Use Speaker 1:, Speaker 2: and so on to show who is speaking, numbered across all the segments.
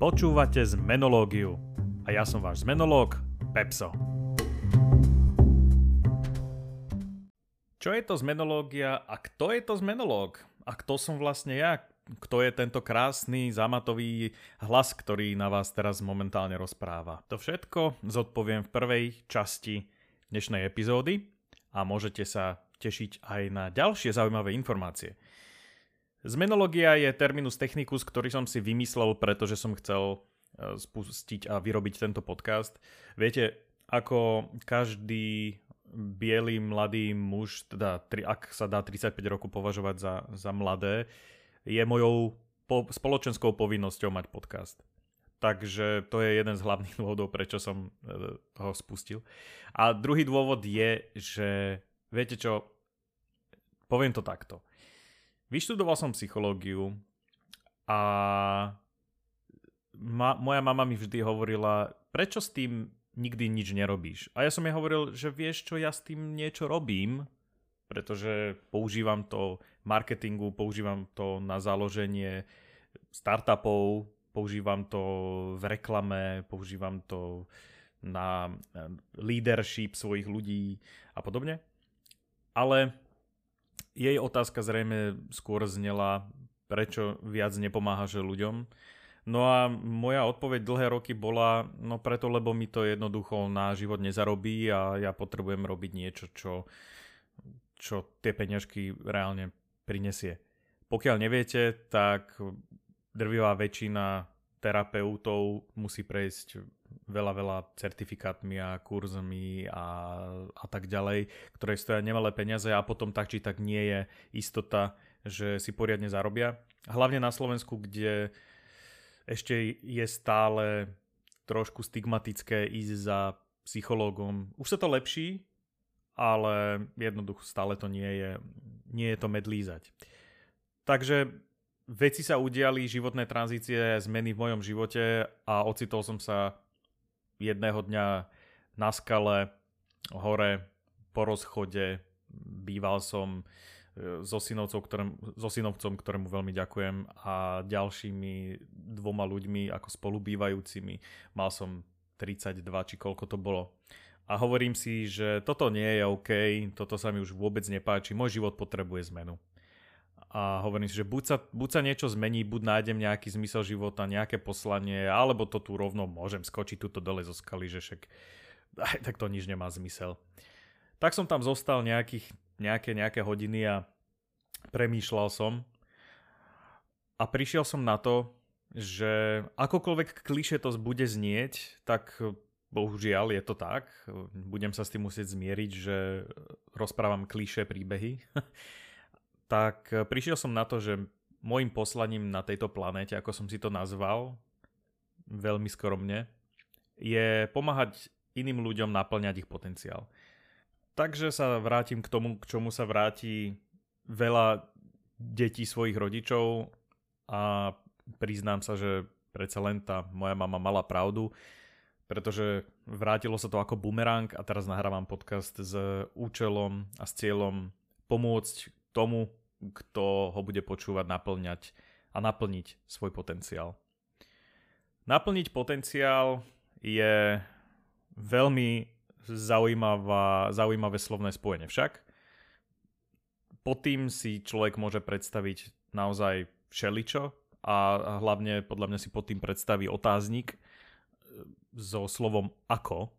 Speaker 1: Počúvate zmenológiu a ja som váš zmenológ Pepso. Čo je to zmenológia a kto je to zmenológ? A kto som vlastne ja? Kto je tento krásny, zamatový hlas, ktorý na vás teraz momentálne rozpráva? To všetko zodpoviem v prvej časti dnešnej epizódy a môžete sa tešiť aj na ďalšie zaujímavé informácie. Zmenológia je terminus technicus, ktorý som si vymyslel, pretože som chcel e, spustiť a vyrobiť tento podcast. Viete, ako každý biely mladý muž, teda ak sa dá 35 rokov považovať za, za mladé, je mojou po, spoločenskou povinnosťou mať podcast. Takže to je jeden z hlavných dôvodov, prečo som e, ho spustil. A druhý dôvod je, že viete čo, poviem to takto. Vyštudoval som psychológiu a ma, moja mama mi vždy hovorila, prečo s tým nikdy nič nerobíš. A ja som jej hovoril, že vieš čo, ja s tým niečo robím, pretože používam to marketingu, používam to na založenie startupov, používam to v reklame, používam to na leadership svojich ľudí a podobne. Ale jej otázka zrejme skôr znela, prečo viac nepomáhaš ľuďom. No a moja odpoveď dlhé roky bola, no preto, lebo mi to jednoducho na život nezarobí a ja potrebujem robiť niečo, čo, čo tie peňažky reálne prinesie. Pokiaľ neviete, tak drvivá väčšina terapeutov musí prejsť veľa, veľa certifikátmi a kurzmi a, a tak ďalej, ktoré stoja nemalé peniaze a potom tak či tak nie je istota, že si poriadne zarobia. Hlavne na Slovensku, kde ešte je stále trošku stigmatické ísť za psychológom. Už sa to lepší, ale jednoducho stále to nie je, nie je to medlízať. Takže veci sa udiali, životné tranzície, zmeny v mojom živote a ocitol som sa jedného dňa na skale, hore, po rozchode, býval som e, so, synovcom, ktorém, so synovcom, ktorému veľmi ďakujem a ďalšími dvoma ľuďmi ako spolubývajúcimi. Mal som 32 či koľko to bolo. A hovorím si, že toto nie je OK, toto sa mi už vôbec nepáči, môj život potrebuje zmenu a hovorím si, že buď sa, buď sa niečo zmení, buď nájdem nejaký zmysel života, nejaké poslanie, alebo to tu rovno môžem skočiť túto dole zo skaly, že však aj tak to nič nemá zmysel. Tak som tam zostal nejakých, nejaké, nejaké hodiny a premýšľal som a prišiel som na to, že akokoľvek kliše to bude znieť, tak bohužiaľ je to tak. Budem sa s tým musieť zmieriť, že rozprávam kliše príbehy. tak e, prišiel som na to, že môjim poslaním na tejto planéte, ako som si to nazval, veľmi skromne, je pomáhať iným ľuďom naplňať ich potenciál. Takže sa vrátim k tomu, k čomu sa vráti veľa detí svojich rodičov a priznám sa, že predsa len tá moja mama mala pravdu, pretože vrátilo sa to ako bumerang a teraz nahrávam podcast s účelom a s cieľom pomôcť tomu, kto ho bude počúvať, naplňať a naplniť svoj potenciál. Naplniť potenciál je veľmi zaujímavá, zaujímavé slovné spojenie. Však pod tým si človek môže predstaviť naozaj všeličo a hlavne podľa mňa si pod tým predstaví otáznik e, so slovom ako.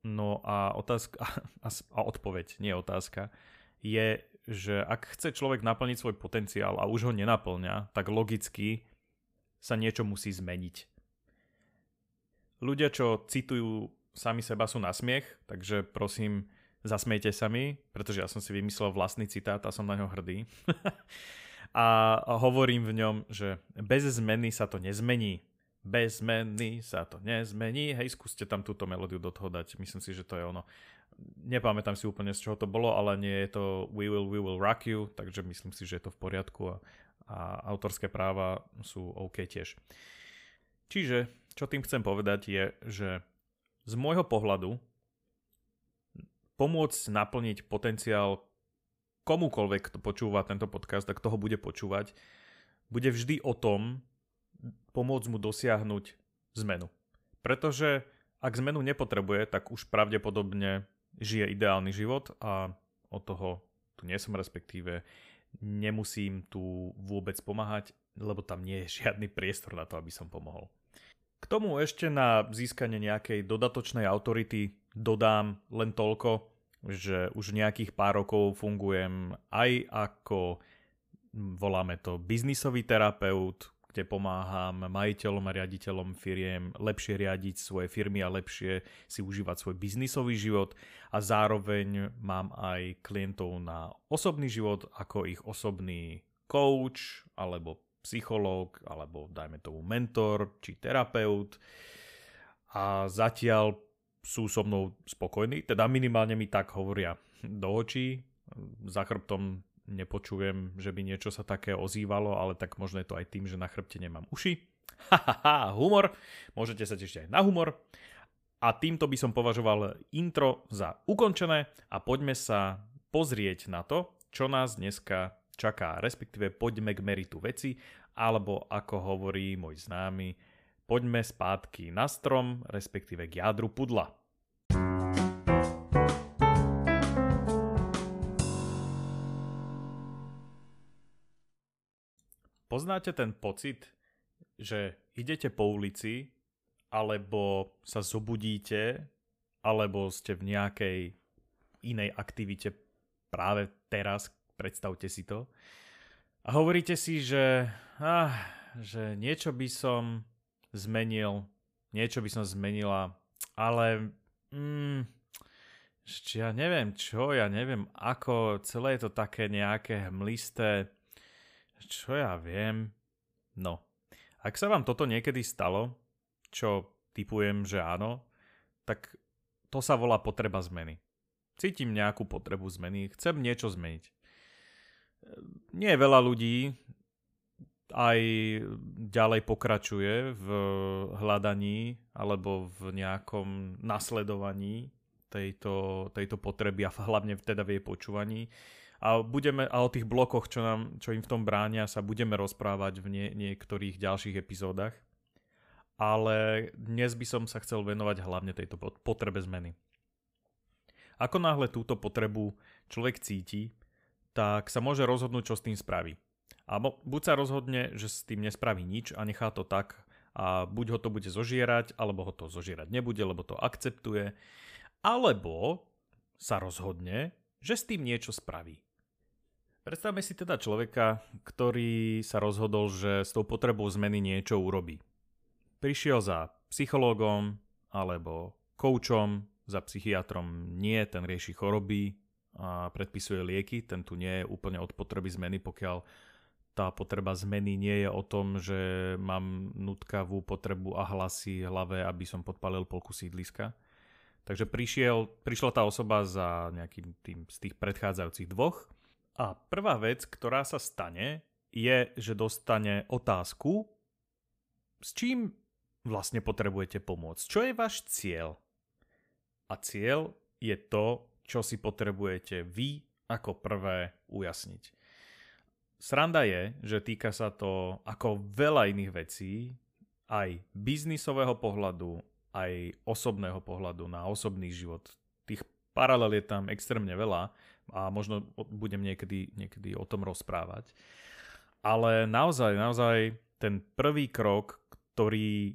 Speaker 1: No a otázka a odpoveď, nie otázka, je, že ak chce človek naplniť svoj potenciál a už ho nenaplňa, tak logicky sa niečo musí zmeniť. Ľudia, čo citujú sami seba, sú na smiech, takže prosím, zasmejte sa mi, pretože ja som si vymyslel vlastný citát a som na ňo hrdý. a hovorím v ňom, že bez zmeny sa to nezmení. Bez zmeny sa to nezmení. Hej, skúste tam túto melódiu do toho dať. Myslím si, že to je ono nepamätám si úplne z čoho to bolo, ale nie je to We Will, We Will Rock You, takže myslím si, že je to v poriadku a, a autorské práva sú OK tiež. Čiže, čo tým chcem povedať je, že z môjho pohľadu pomôcť naplniť potenciál komukoľvek, kto počúva tento podcast a kto ho bude počúvať, bude vždy o tom, pomôcť mu dosiahnuť zmenu. Pretože ak zmenu nepotrebuje, tak už pravdepodobne žije ideálny život a od toho tu nie som respektíve nemusím tu vôbec pomáhať, lebo tam nie je žiadny priestor na to, aby som pomohol. K tomu ešte na získanie nejakej dodatočnej autority dodám len toľko, že už nejakých pár rokov fungujem aj ako, voláme to, biznisový terapeut, kde pomáham majiteľom a riaditeľom firiem lepšie riadiť svoje firmy a lepšie si užívať svoj biznisový život. A zároveň mám aj klientov na osobný život ako ich osobný coach alebo psychológ alebo dajme tomu mentor či terapeut. A zatiaľ sú so mnou spokojní, teda minimálne mi tak hovoria do očí, za chrbtom nepočujem, že by niečo sa také ozývalo, ale tak možno je to aj tým, že na chrbte nemám uši. Hahaha, humor. Môžete sa tešiť aj na humor. A týmto by som považoval intro za ukončené a poďme sa pozrieť na to, čo nás dneska čaká, respektíve poďme k meritu veci, alebo ako hovorí môj známy, poďme spátky na strom, respektíve k jadru pudla. Poznáte ten pocit, že idete po ulici, alebo sa zobudíte, alebo ste v nejakej inej aktivite práve teraz, predstavte si to, a hovoríte si, že, ah, že niečo by som zmenil, niečo by som zmenila, ale mm, ja neviem čo, ja neviem ako, celé je to také nejaké hmlisté, čo ja viem. No, ak sa vám toto niekedy stalo, čo typujem, že áno, tak to sa volá potreba zmeny. Cítim nejakú potrebu zmeny, chcem niečo zmeniť. Nie veľa ľudí aj ďalej pokračuje v hľadaní alebo v nejakom nasledovaní tejto, tejto potreby a hlavne teda v jej počúvaní a, budeme, a o tých blokoch, čo, nám, čo im v tom bránia, sa budeme rozprávať v nie, niektorých ďalších epizódach. Ale dnes by som sa chcel venovať hlavne tejto potrebe zmeny. Ako náhle túto potrebu človek cíti, tak sa môže rozhodnúť, čo s tým spraví. A buď sa rozhodne, že s tým nespraví nič a nechá to tak a buď ho to bude zožierať, alebo ho to zožierať nebude, lebo to akceptuje, alebo sa rozhodne, že s tým niečo spraví. Predstavme si teda človeka, ktorý sa rozhodol, že s tou potrebou zmeny niečo urobí. Prišiel za psychológom alebo koučom, za psychiatrom nie, ten rieši choroby a predpisuje lieky, ten tu nie je úplne od potreby zmeny, pokiaľ tá potreba zmeny nie je o tom, že mám nutkavú potrebu a hlasy hlave, aby som podpalil polku sídliska. Takže prišiel, prišla tá osoba za nejakým tým z tých predchádzajúcich dvoch a prvá vec, ktorá sa stane, je, že dostane otázku, s čím vlastne potrebujete pomôcť. Čo je váš cieľ? A cieľ je to, čo si potrebujete vy ako prvé ujasniť. Sranda je, že týka sa to ako veľa iných vecí, aj biznisového pohľadu, aj osobného pohľadu na osobný život. Tých paralel je tam extrémne veľa a možno budem niekedy, niekedy o tom rozprávať. Ale naozaj, naozaj ten prvý krok, ktorý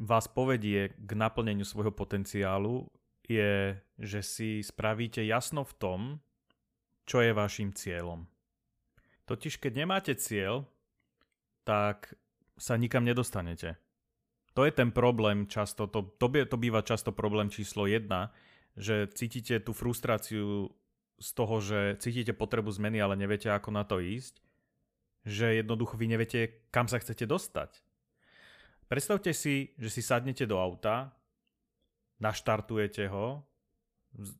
Speaker 1: vás povedie k naplneniu svojho potenciálu, je, že si spravíte jasno v tom, čo je vašim cieľom. Totiž keď nemáte cieľ, tak sa nikam nedostanete. To je ten problém často, to, to, to býva často problém číslo jedna, že cítite tú frustráciu z toho, že cítite potrebu zmeny, ale neviete, ako na to ísť, že jednoducho vy neviete, kam sa chcete dostať. Predstavte si, že si sadnete do auta, naštartujete ho,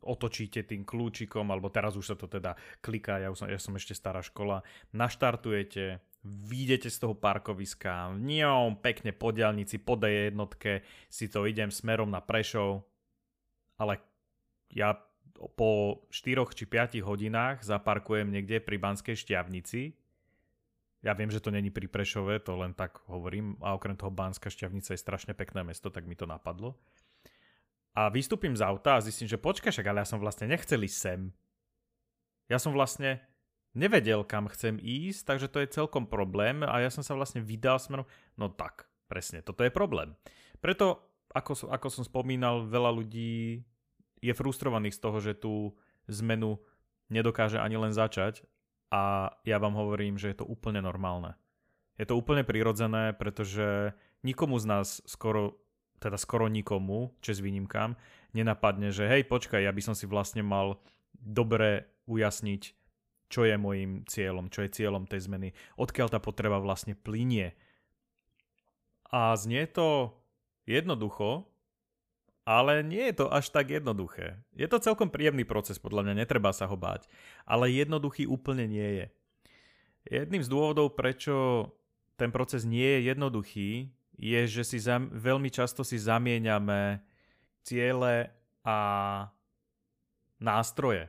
Speaker 1: otočíte tým kľúčikom, alebo teraz už sa to teda kliká, ja, som, ja som ešte stará škola, naštartujete, vyjdete z toho parkoviska, ňom, pekne po diálnici, po D jednotke, si to idem smerom na Prešov, ale ja po 4 či 5 hodinách zaparkujem niekde pri Banskej šťavnici Ja viem, že to není pri Prešove, to len tak hovorím. A okrem toho Bánska šťavnica je strašne pekné mesto, tak mi to napadlo. A vystúpim z auta a zistím, že počkaj, však, ale ja som vlastne nechcel ísť sem. Ja som vlastne nevedel, kam chcem ísť, takže to je celkom problém a ja som sa vlastne vydal smerom. No tak, presne, toto je problém. Preto, ako, ako som spomínal, veľa ľudí je frustrovaných z toho, že tú zmenu nedokáže ani len začať a ja vám hovorím, že je to úplne normálne. Je to úplne prirodzené, pretože nikomu z nás skoro, teda skoro nikomu, čes výnimkám, nenapadne, že hej, počkaj, ja by som si vlastne mal dobre ujasniť, čo je môjim cieľom, čo je cieľom tej zmeny, odkiaľ tá potreba vlastne plinie. A znie to jednoducho, ale nie je to až tak jednoduché. Je to celkom príjemný proces, podľa mňa netreba sa ho báť, ale jednoduchý úplne nie je. Jedným z dôvodov, prečo ten proces nie je jednoduchý, je, že si zam- veľmi často si zamieňame ciele a nástroje.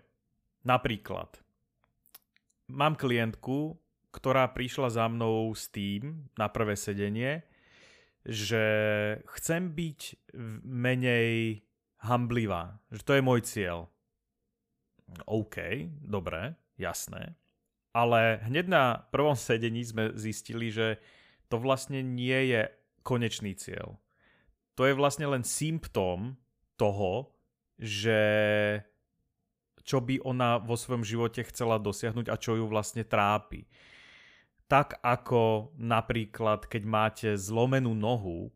Speaker 1: Napríklad, mám klientku, ktorá prišla za mnou s tým na prvé sedenie, že chcem byť menej hamblivá, že to je môj cieľ. OK, dobre, jasné. Ale hneď na prvom sedení sme zistili, že to vlastne nie je konečný cieľ. To je vlastne len symptóm toho, že čo by ona vo svojom živote chcela dosiahnuť a čo ju vlastne trápi tak ako napríklad, keď máte zlomenú nohu,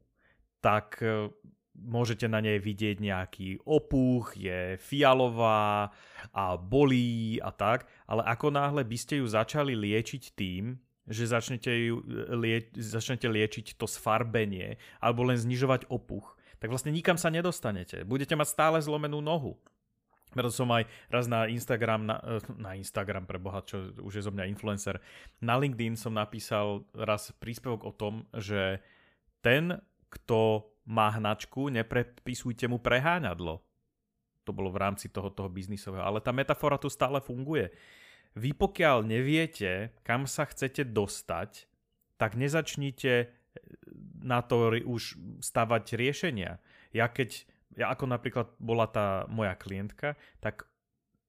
Speaker 1: tak e, môžete na nej vidieť nejaký opuch, je fialová a bolí a tak, ale ako náhle by ste ju začali liečiť tým, že začnete, ju, e, lie, začnete liečiť to sfarbenie alebo len znižovať opuch, tak vlastne nikam sa nedostanete. Budete mať stále zlomenú nohu. Preto som aj raz na Instagram, na, eh, na Instagram pre Boha, čo už je zo mňa influencer, na LinkedIn som napísal raz príspevok o tom, že ten, kto má hnačku, neprepisujte mu preháňadlo. To bolo v rámci toho, toho biznisového. Ale tá metafora tu stále funguje. Vy pokiaľ neviete, kam sa chcete dostať, tak nezačnite na to už stavať riešenia. Ja keď ja ako napríklad bola tá moja klientka, tak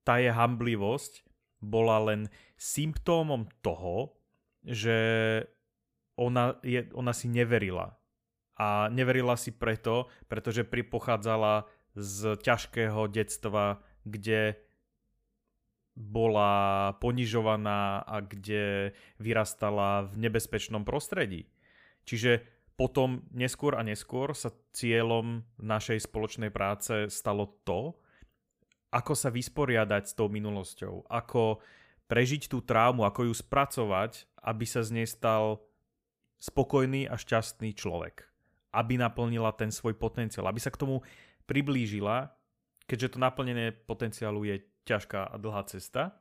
Speaker 1: tá je hamblivosť bola len symptómom toho, že ona, je, ona si neverila. A neverila si preto, pretože pripochádzala z ťažkého detstva, kde bola ponižovaná a kde vyrastala v nebezpečnom prostredí. Čiže potom neskôr a neskôr sa cieľom našej spoločnej práce stalo to, ako sa vysporiadať s tou minulosťou, ako prežiť tú traumu, ako ju spracovať, aby sa z nej stal spokojný a šťastný človek. Aby naplnila ten svoj potenciál, aby sa k tomu priblížila, keďže to naplnenie potenciálu je ťažká a dlhá cesta,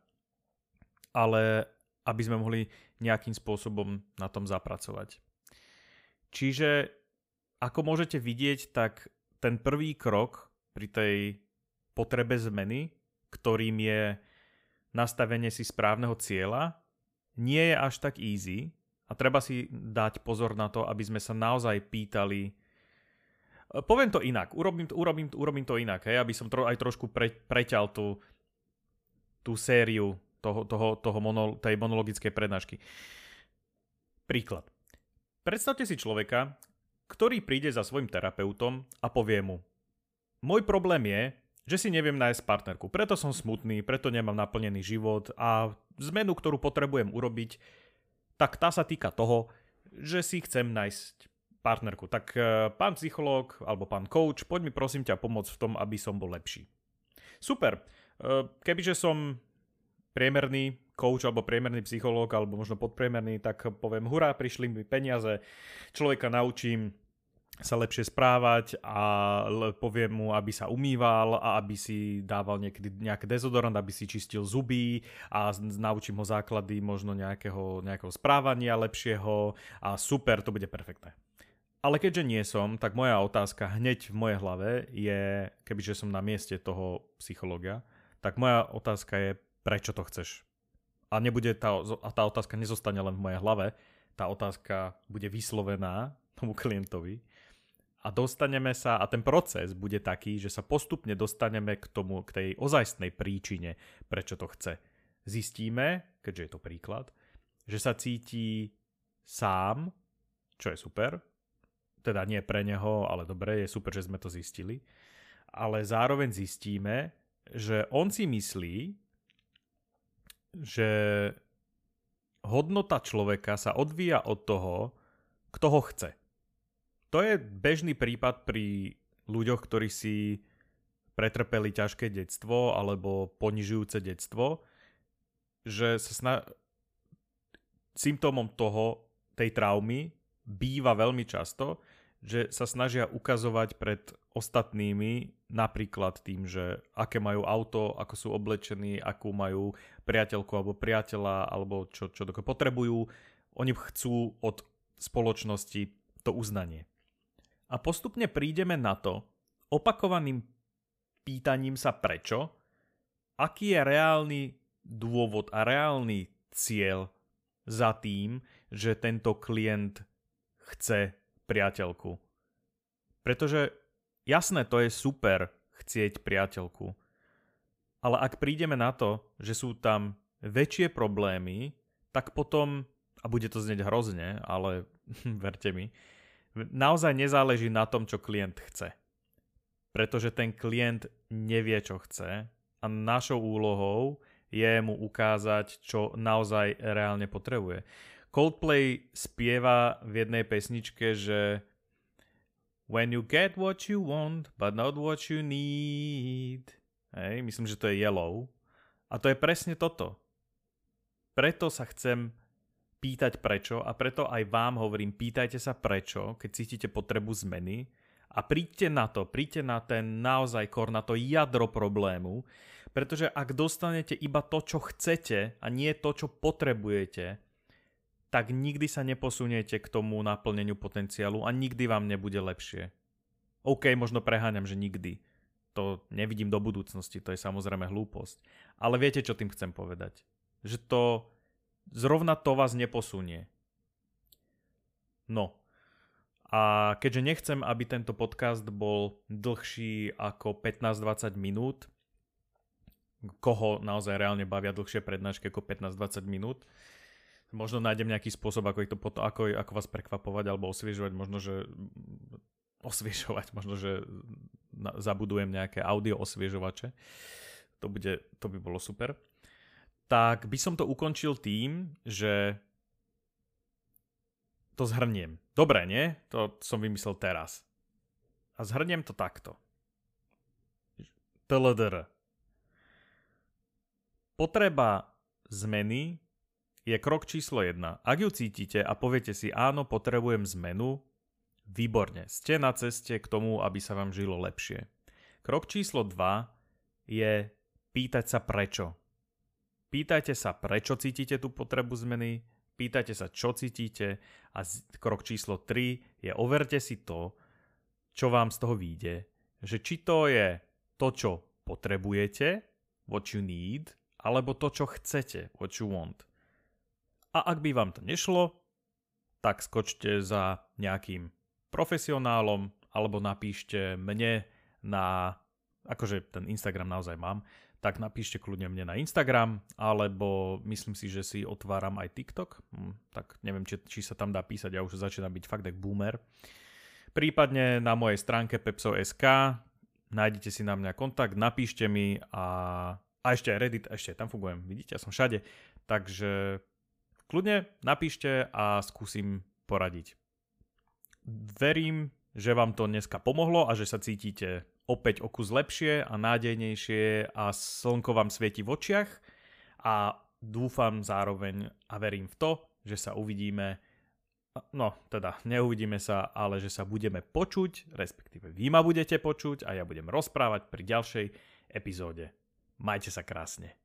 Speaker 1: ale aby sme mohli nejakým spôsobom na tom zapracovať. Čiže ako môžete vidieť, tak ten prvý krok pri tej potrebe zmeny, ktorým je nastavenie si správneho cieľa, nie je až tak easy a treba si dať pozor na to, aby sme sa naozaj pýtali Poviem to inak, urobím, urobím, urobím to inak, hej, aby som tro, aj trošku pre, preťal tú, tú sériu toho, toho, toho monol, tej monologickej prednášky. Príklad. Predstavte si človeka, ktorý príde za svojim terapeutom a povie mu Môj problém je, že si neviem nájsť partnerku, preto som smutný, preto nemám naplnený život a zmenu, ktorú potrebujem urobiť, tak tá sa týka toho, že si chcem nájsť partnerku. Tak e, pán psychológ alebo pán coach, poď mi prosím ťa pomôcť v tom, aby som bol lepší. Super. E, kebyže som priemerný coach alebo priemerný psychológ alebo možno podpriemerný, tak poviem hurá, prišli mi peniaze, človeka naučím sa lepšie správať a poviem mu, aby sa umýval a aby si dával niekedy nejaký dezodorant, aby si čistil zuby a naučím ho základy možno nejakého, nejakého správania lepšieho a super, to bude perfektné. Ale keďže nie som, tak moja otázka hneď v mojej hlave je, kebyže som na mieste toho psychológa, tak moja otázka je, prečo to chceš? A nebude tá, a tá otázka nezostane len v mojej hlave, tá otázka bude vyslovená tomu klientovi a dostaneme sa, a ten proces bude taký, že sa postupne dostaneme k tomu, k tej ozajstnej príčine, prečo to chce. Zistíme, keďže je to príklad, že sa cíti sám, čo je super, teda nie pre neho, ale dobre, je super, že sme to zistili, ale zároveň zistíme, že on si myslí, že hodnota človeka sa odvíja od toho, kto ho chce. To je bežný prípad pri ľuďoch, ktorí si pretrpeli ťažké detstvo alebo ponižujúce detstvo, že sa sna... symptómom toho, tej traumy býva veľmi často, že sa snažia ukazovať pred ostatnými napríklad tým, že aké majú auto, ako sú oblečení, akú majú priateľku alebo priateľa, alebo čo, čo potrebujú. Oni chcú od spoločnosti to uznanie. A postupne prídeme na to, opakovaným pýtaním sa prečo, aký je reálny dôvod a reálny cieľ za tým, že tento klient chce priateľku. Pretože jasné, to je super chcieť priateľku. Ale ak prídeme na to, že sú tam väčšie problémy, tak potom, a bude to znieť hrozne, ale verte mi, naozaj nezáleží na tom, čo klient chce. Pretože ten klient nevie, čo chce a našou úlohou je mu ukázať, čo naozaj reálne potrebuje. Coldplay spieva v jednej pesničke, že When you get what you want, but not what you need. Hej, myslím, že to je Yellow. A to je presne toto. Preto sa chcem pýtať prečo a preto aj vám hovorím, pýtajte sa prečo, keď cítite potrebu zmeny a príďte na to, príďte na ten naozaj kor, na to jadro problému, pretože ak dostanete iba to, čo chcete a nie to, čo potrebujete, tak nikdy sa neposuniete k tomu naplneniu potenciálu a nikdy vám nebude lepšie. OK, možno preháňam, že nikdy. To nevidím do budúcnosti, to je samozrejme hlúposť. Ale viete, čo tým chcem povedať? Že to zrovna to vás neposunie. No. A keďže nechcem, aby tento podcast bol dlhší ako 15-20 minút, koho naozaj reálne bavia dlhšie prednášky ako 15-20 minút, Možno nájdem nejaký spôsob, ako, ich to ako, ako vás prekvapovať alebo osviežovať. Možno, že osviežovať, možno, že zabudujem nejaké audio osviežovače. To, bude, to by bolo super. Tak by som to ukončil tým, že to zhrniem. Dobre, nie? To som vymyslel teraz. A zhrniem to takto. TLDR. Potreba zmeny je krok číslo 1. Ak ju cítite a poviete si áno, potrebujem zmenu, výborne, ste na ceste k tomu, aby sa vám žilo lepšie. Krok číslo 2 je pýtať sa prečo. Pýtajte sa, prečo cítite tú potrebu zmeny, pýtajte sa, čo cítite a krok číslo 3 je overte si to, čo vám z toho vyjde, že či to je to, čo potrebujete, what you need, alebo to, čo chcete, what you want. A ak by vám to nešlo, tak skočte za nejakým profesionálom alebo napíšte mne na, akože ten Instagram naozaj mám, tak napíšte kľudne mne na Instagram, alebo myslím si, že si otváram aj TikTok, hm, tak neviem, či, či sa tam dá písať, ja už začínam byť fakt tak boomer. Prípadne na mojej stránke pepso.sk nájdete si na mňa kontakt, napíšte mi a, a ešte aj Reddit, ešte tam fungujem, vidíte, ja som všade, takže kľudne napíšte a skúsim poradiť. Verím, že vám to dneska pomohlo a že sa cítite opäť o kus lepšie a nádejnejšie a slnko vám svieti v očiach a dúfam zároveň a verím v to, že sa uvidíme No, teda neuvidíme sa, ale že sa budeme počuť, respektíve vy ma budete počuť a ja budem rozprávať pri ďalšej epizóde. Majte sa krásne.